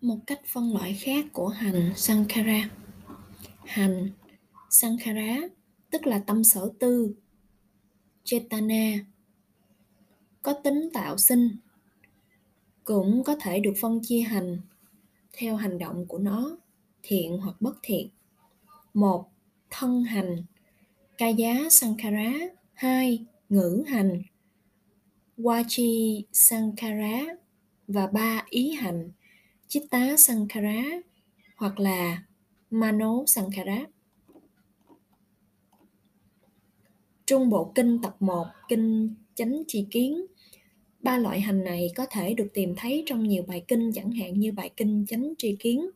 một cách phân loại khác của hành sankhara. Hành sankhara tức là tâm sở tư chetana có tính tạo sinh, cũng có thể được phân chia hành theo hành động của nó, thiện hoặc bất thiện. Một, thân hành ca giá sankhara. Hai, ngữ hành, Wachi Sankara và ba, ý hành. Chitta Sankara hoặc là Mano Sankara. Trung Bộ Kinh tập 1, Kinh Chánh Tri Kiến Ba loại hành này có thể được tìm thấy trong nhiều bài kinh chẳng hạn như bài kinh Chánh Tri Kiến.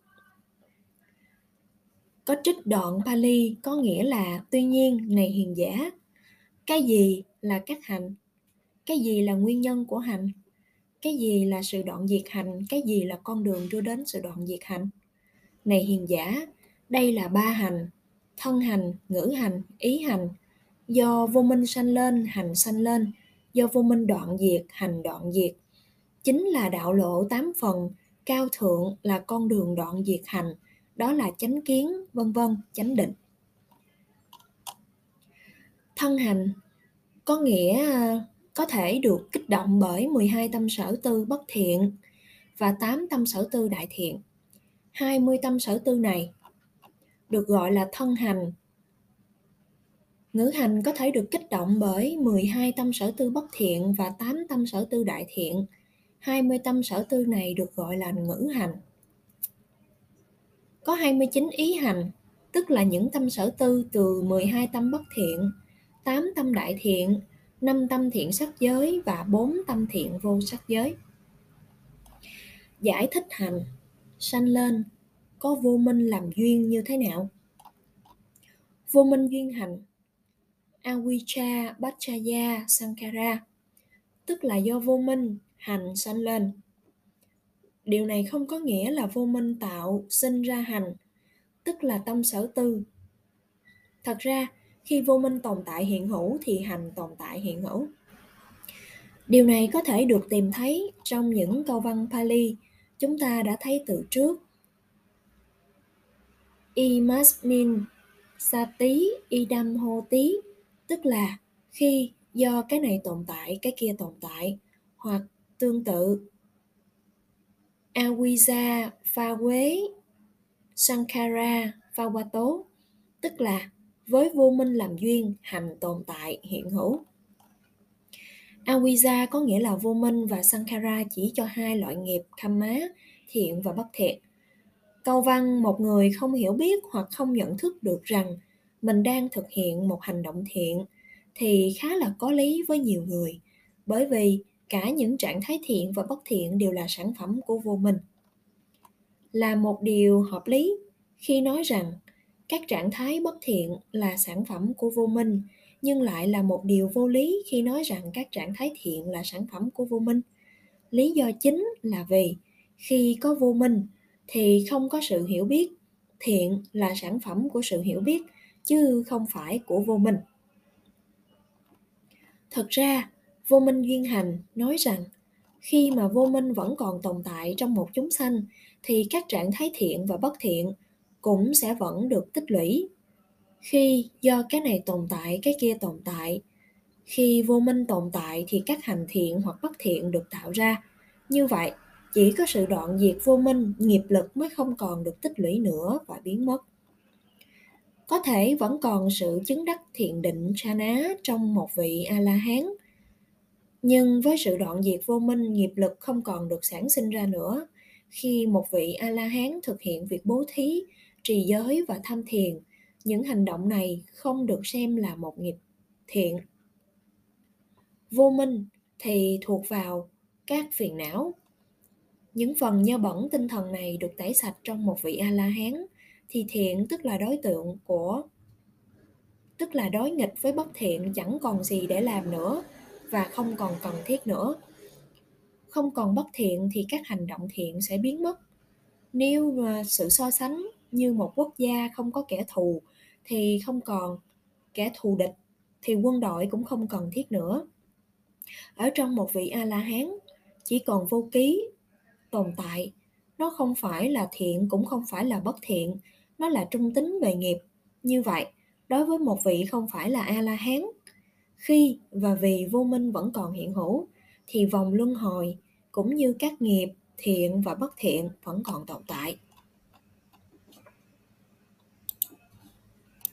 Có trích đoạn Pali có nghĩa là tuy nhiên này hiền giả, cái gì là các hành cái gì là nguyên nhân của hành cái gì là sự đoạn diệt hành? Cái gì là con đường đưa đến sự đoạn diệt hành? Này hiền giả, đây là ba hành, thân hành, ngữ hành, ý hành. Do vô minh sanh lên, hành sanh lên. Do vô minh đoạn diệt, hành đoạn diệt. Chính là đạo lộ tám phần, cao thượng là con đường đoạn diệt hành. Đó là chánh kiến, vân vân, chánh định. Thân hành, có nghĩa có thể được kích động bởi 12 tâm sở tư bất thiện và 8 tâm sở tư đại thiện. 20 tâm sở tư này được gọi là thân hành. Ngữ hành có thể được kích động bởi 12 tâm sở tư bất thiện và 8 tâm sở tư đại thiện. 20 tâm sở tư này được gọi là ngữ hành. Có 29 ý hành, tức là những tâm sở tư từ 12 tâm bất thiện, 8 tâm đại thiện năm tâm thiện sắc giới và bốn tâm thiện vô sắc giới. Giải thích hành sanh lên có vô minh làm duyên như thế nào? Vô minh duyên hành Avijja Bachaya Sankara tức là do vô minh hành sanh lên. Điều này không có nghĩa là vô minh tạo sinh ra hành, tức là tâm sở tư. Thật ra, khi vô minh tồn tại hiện hữu thì hành tồn tại hiện hữu. Điều này có thể được tìm thấy trong những câu văn pali chúng ta đã thấy từ trước. Imasmin sati idam hoti tức là khi do cái này tồn tại, cái kia tồn tại, hoặc tương tự. Awija pha quế sankara pha tố tức là với vô minh làm duyên hành tồn tại hiện hữu Awija có nghĩa là vô minh và Sankara chỉ cho hai loại nghiệp Kamma, thiện và bất thiện. Câu văn một người không hiểu biết hoặc không nhận thức được rằng mình đang thực hiện một hành động thiện thì khá là có lý với nhiều người bởi vì cả những trạng thái thiện và bất thiện đều là sản phẩm của vô minh. Là một điều hợp lý khi nói rằng các trạng thái bất thiện là sản phẩm của vô minh, nhưng lại là một điều vô lý khi nói rằng các trạng thái thiện là sản phẩm của vô minh. Lý do chính là vì khi có vô minh thì không có sự hiểu biết. Thiện là sản phẩm của sự hiểu biết, chứ không phải của vô minh. Thật ra, vô minh duyên hành nói rằng, khi mà vô minh vẫn còn tồn tại trong một chúng sanh, thì các trạng thái thiện và bất thiện cũng sẽ vẫn được tích lũy. Khi do cái này tồn tại, cái kia tồn tại, khi vô minh tồn tại thì các hành thiện hoặc bất thiện được tạo ra. Như vậy, chỉ có sự đoạn diệt vô minh, nghiệp lực mới không còn được tích lũy nữa và biến mất. Có thể vẫn còn sự chứng đắc thiện định chana trong một vị a la hán nhưng với sự đoạn diệt vô minh, nghiệp lực không còn được sản sinh ra nữa. Khi một vị a la hán thực hiện việc bố thí trì giới và tham thiền, những hành động này không được xem là một nghiệp thiện. Vô minh thì thuộc vào các phiền não. Những phần nhơ bẩn tinh thần này được tẩy sạch trong một vị a la hán thì thiện, tức là đối tượng của, tức là đối nghịch với bất thiện, chẳng còn gì để làm nữa và không còn cần thiết nữa. Không còn bất thiện thì các hành động thiện sẽ biến mất. Nếu sự so sánh như một quốc gia không có kẻ thù thì không còn kẻ thù địch thì quân đội cũng không cần thiết nữa ở trong một vị a la hán chỉ còn vô ký tồn tại nó không phải là thiện cũng không phải là bất thiện, nó là trung tính về nghiệp. Như vậy, đối với một vị không phải là A-la-hán, khi và vì vô minh vẫn còn hiện hữu, thì vòng luân hồi cũng như các nghiệp thiện và bất thiện vẫn còn tồn tại.